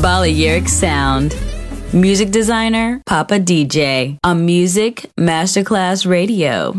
Balearic sound. Music designer Papa DJ on Music Masterclass Radio.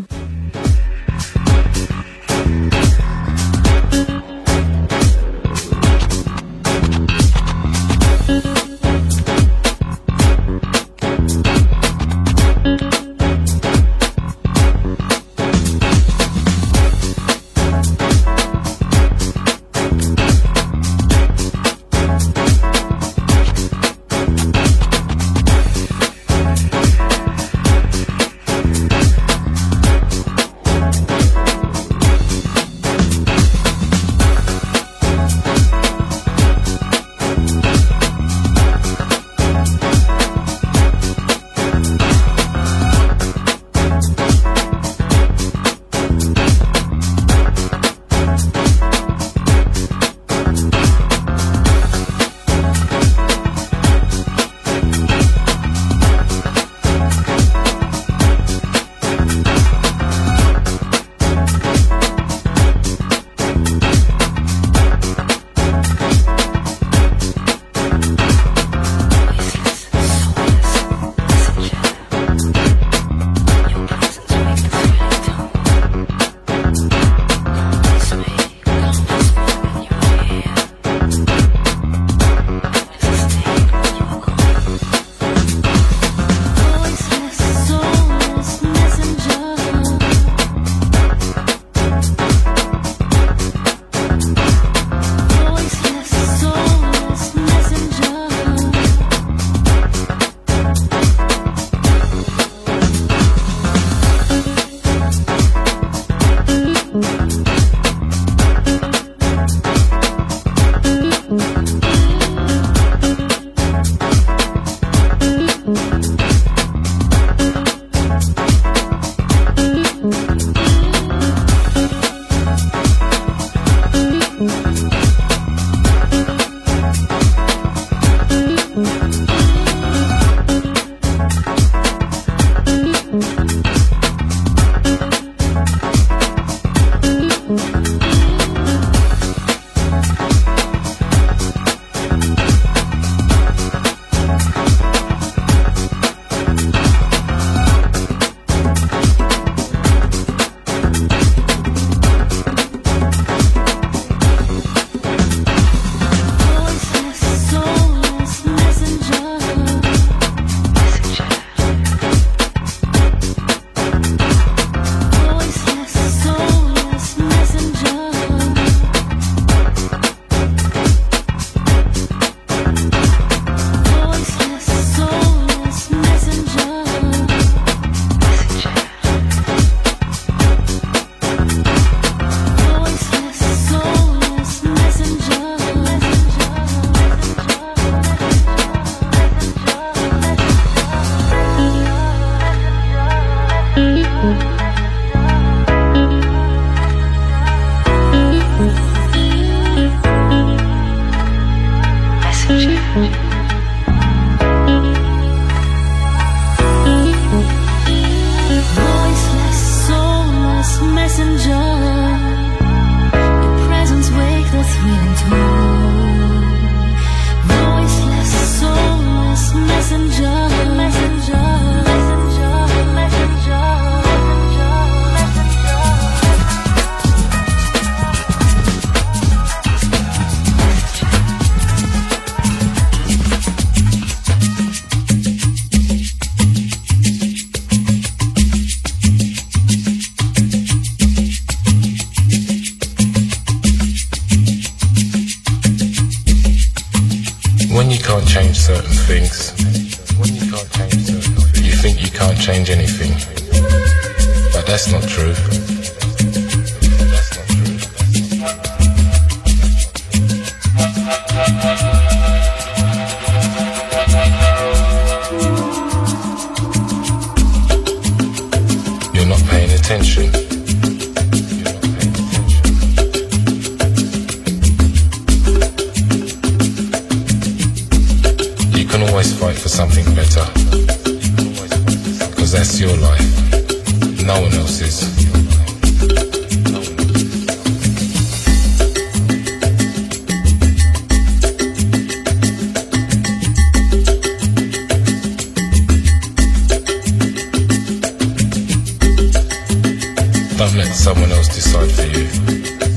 Someone else decide for you.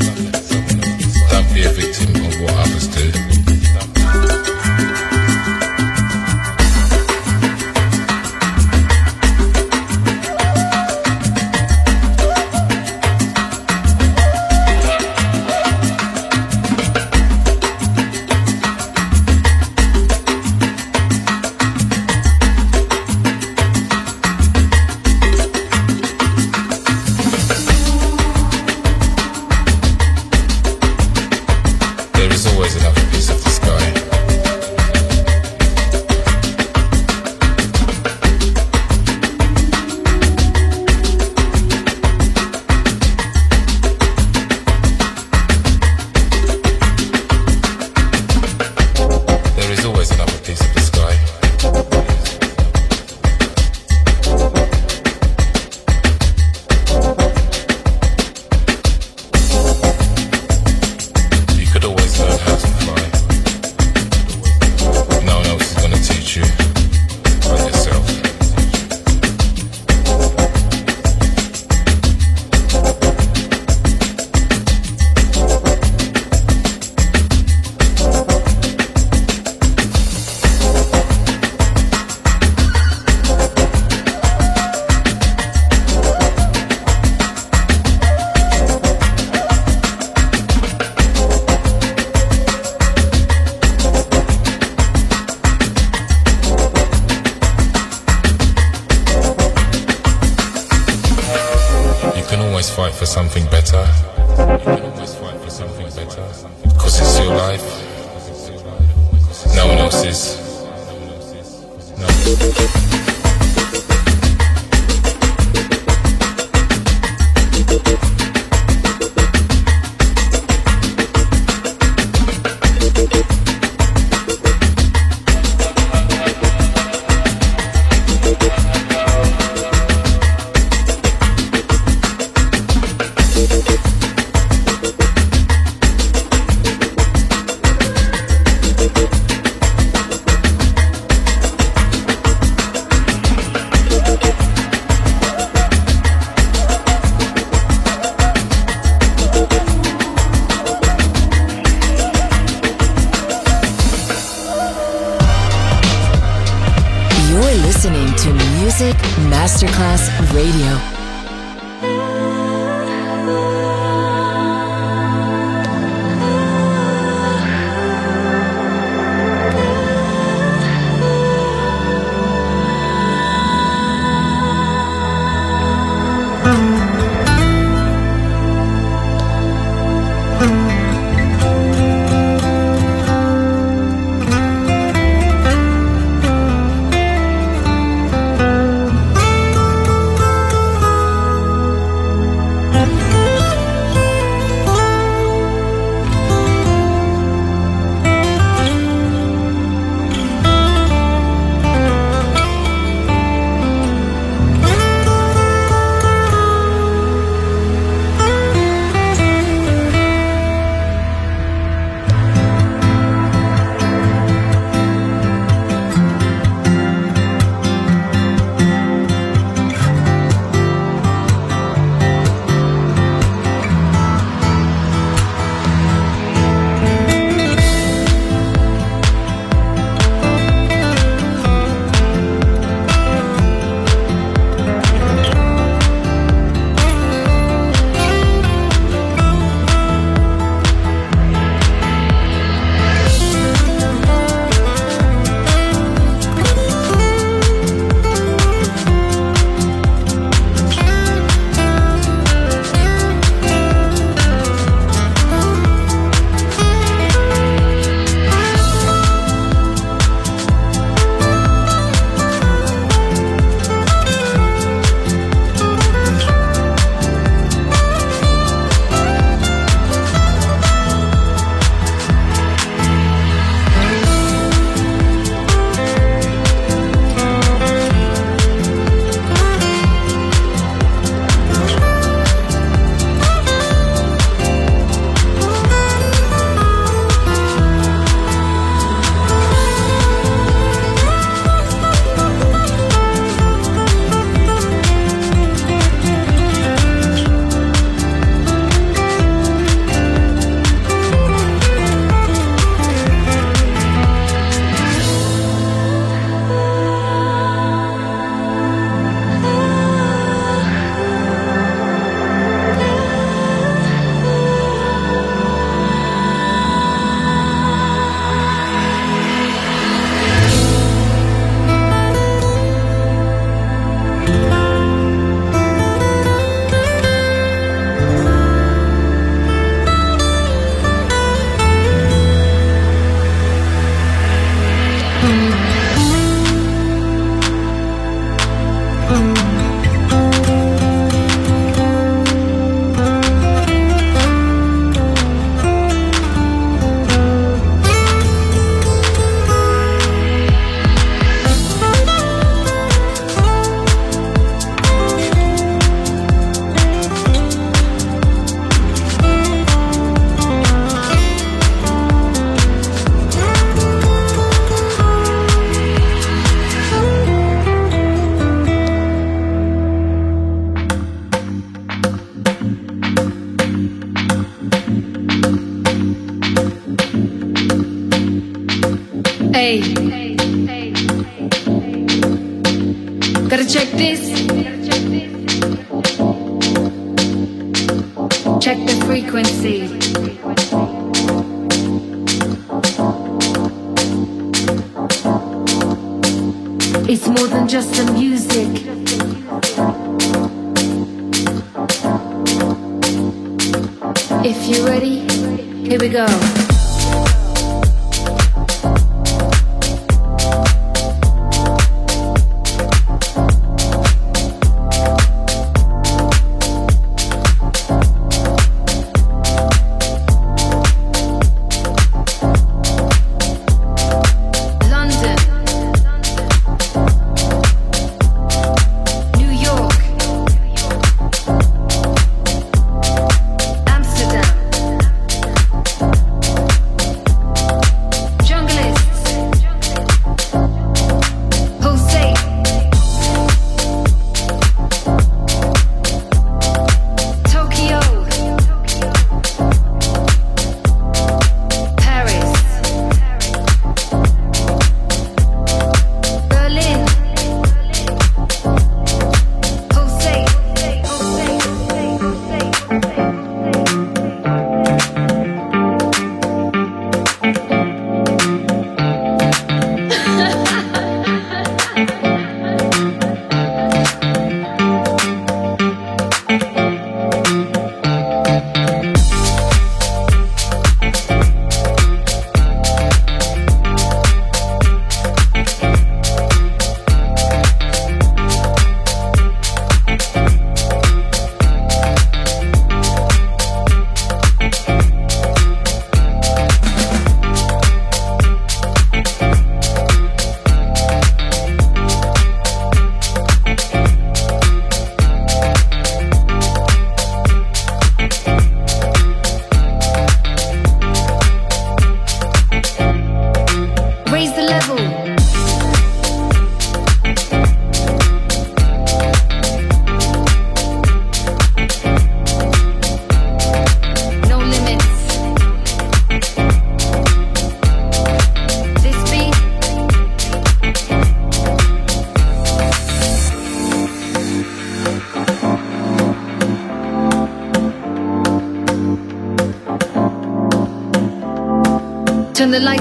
Hypnosis.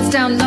Down low.